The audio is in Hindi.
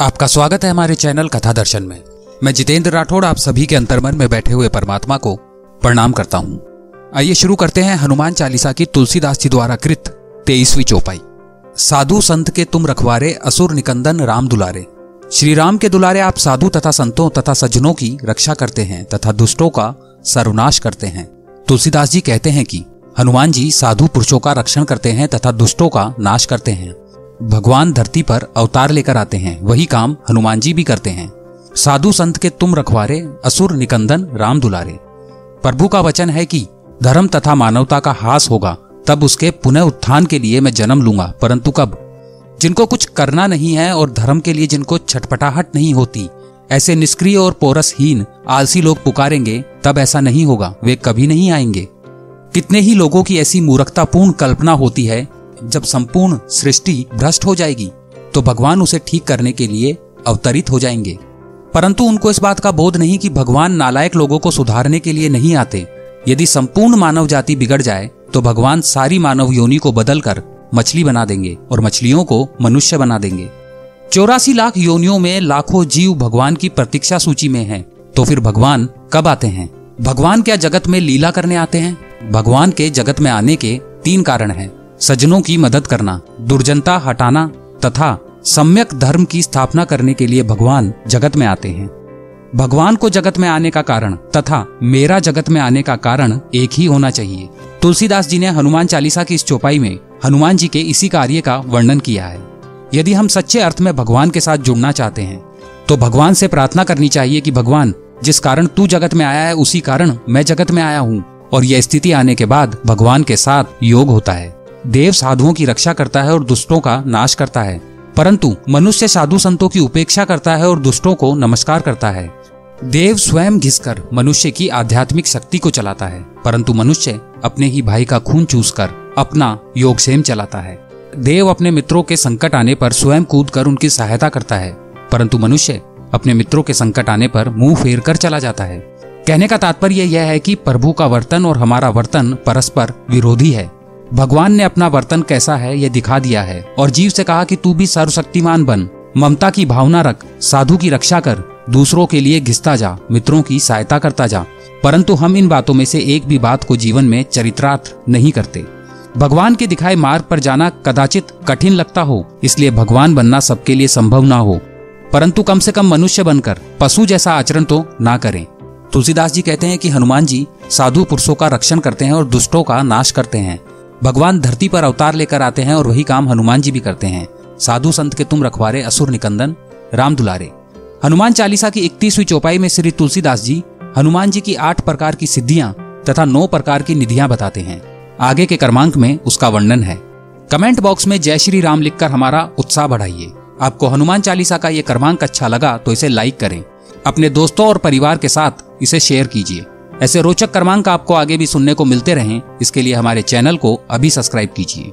आपका स्वागत है हमारे चैनल कथा दर्शन में। मैं जितेंद्र राठौड़ आप सभी के अंतर्मन में बैठे हुए परमात्मा को प्रणाम करता हूँ। आइए शुरू करते हैं हनुमान चालीसा की तुलसीदास जी द्वारा कृत तेईसवीं चौपाई। साधु संत के तुम रखवारे, असुर निकंदन राम दुलारे। श्री राम के दुलारे आप साधु तथा संतों तथा सज्जनों की रक्षा करते हैं तथा दुष्टों का सर्वनाश करते हैं। तुलसीदास जी कहते हैं कि, हनुमान जी साधु पुरुषों का रक्षण करते हैं तथा दुष्टों का नाश करते हैं। भगवान धरती पर अवतार लेकर आते हैं। वही काम हनुमान जी भी करते हैं। साधु संत के तुम रखवारे, असुर निकंदन, राम दुलारे। प्रभु का वचन है कि धर्म तथा मानवता का हास होगा, तब उसके पुनः उत्थान के लिए मैं जन्म लूँगा। परंतु कब? जिनको कुछ करना नहीं है और धर्म के लिए जिनको छटपटाहट नहीं होती, ऐसे निष्क्रिय और पोरसहीन, आलसी लोग पुकारेंगे, तब ऐसा नहीं होगा। वे कभी नहीं आएँगे। कितने ही लोगों की ऐसी मूर्खतापूर्ण कल्पना होती है जब संपूर्ण सृष्टि भ्रष्ट हो जाएगी तो भगवान उसे ठीक करने के लिए अवतरित हो जाएँगे। परंतु उनको इस बात का बोध नहीं कि भगवान नालायक लोगों को सुधारने के लिए नहीं आते। यदि संपूर्ण मानव जाति बिगड़ जाए तो भगवान सारी मानव योनि को बदलकर मछली बना देंगे और मछलियों को मनुष्य बना देंगे। चौरासी लाख योनियों में लाखों जीव भगवान की प्रतीक्षा सूची में हैं। तो फिर भगवान कब आते हैं? भगवान क्या जगत में लीला करने आते हैं? भगवान के जगत में आने के तीन कारण हैं। सज्जनों की मदद करना, दुर्जनता हटाना तथा सम्यक धर्म की स्थापना करने के लिए भगवान जगत में आते हैं। भगवान को जगत में आने का कारण तथा मेरा जगत में आने का कारण एक ही होना चाहिए। तुलसीदास जी ने हनुमान चालीसा की इस चौपाई में हनुमान जी के इसी कार्य का वर्णन किया है। यदि हम सच्चे अर्थ में भगवान के साथ जुड़ना चाहते हैं तो भगवान से प्रार्थना करनी चाहिए कि भगवान, जिस कारण तू जगत में आया है, उसी कारण मैं जगत में आया हूँ और यह स्थिति आने के बाद भगवान के साथ योग होता है। देव साधुओं की रक्षा करता है और दुष्टों का नाश करता है। परंतु मनुष्य साधु संतों की उपेक्षा करता है और दुष्टों को नमस्कार करता है। देव स्वयं घिसकर मनुष्य की आध्यात्मिक शक्ति को चलाता है, परंतु मनुष्य अपने ही भाई का खून चूस कर अपना योगक्षेम चलाता है। देव अपने मित्रों के संकट आने पर स्वयं कूद कर उनकी सहायता करता है, परंतु मनुष्य अपने मित्रों के संकट आने पर मुँह फेर कर चला जाता है। कहने का तात्पर्य यह है कि प्रभु का वर्तन और हमारा वर्तन परस्पर विरोधी है। भगवान ने अपना वर्तन कैसा है यह दिखा दिया है। और जीव से कहा कि तू भी सर्वशक्तिमान बन। ममता की भावना रख, साधु की रक्षा कर, दूसरों के लिए घिसता जा, मित्रों की सहायता करता जा। परंतु हम इन बातों में से एक भी बात को जीवन में चरित्रार्थ नहीं करते। भगवान के दिखाए मार्ग पर जाना कदाचित कठिन लगता हो, इसलिए भगवान बनना सबके लिए संभव ना हो। परंतु कम से कम मनुष्य बनकर, पशु जैसा आचरण तो ना करें। तुलसीदास जी कहते हैं कि हनुमान जी साधु पुरुषों का रक्षण करते हैं और दुष्टों का नाश करते हैं। भगवान धरती पर अवतार लेकर आते हैं और वही काम हनुमान जी भी करते हैं। साधु संत के तुम रखवारे, असुर निकंदन, राम दुलारे। हनुमान चालीसा की इकतीसवीं चौपाई में श्री तुलसीदास जी हनुमान जी की आठ प्रकार की सिद्धियाँ तथा नौ प्रकार की निधियाँ बताते हैं। आगे के क्रमांक में उसका वर्णन है। कमेंट बॉक्स में जय श्री राम लिखकर हमारा उत्साह बढ़ाइए। आपको हनुमान चालीसा का ये क्रमांक अच्छा लगा तो इसे लाइक करें। अपने दोस्तों और परिवार के साथ इसे शेयर कीजिए। ऐसे रोचक क्रमांक आपको आगे भी सुनने को मिलते रहें। इसके लिए हमारे चैनल को अभी सब्सक्राइब कीजिए।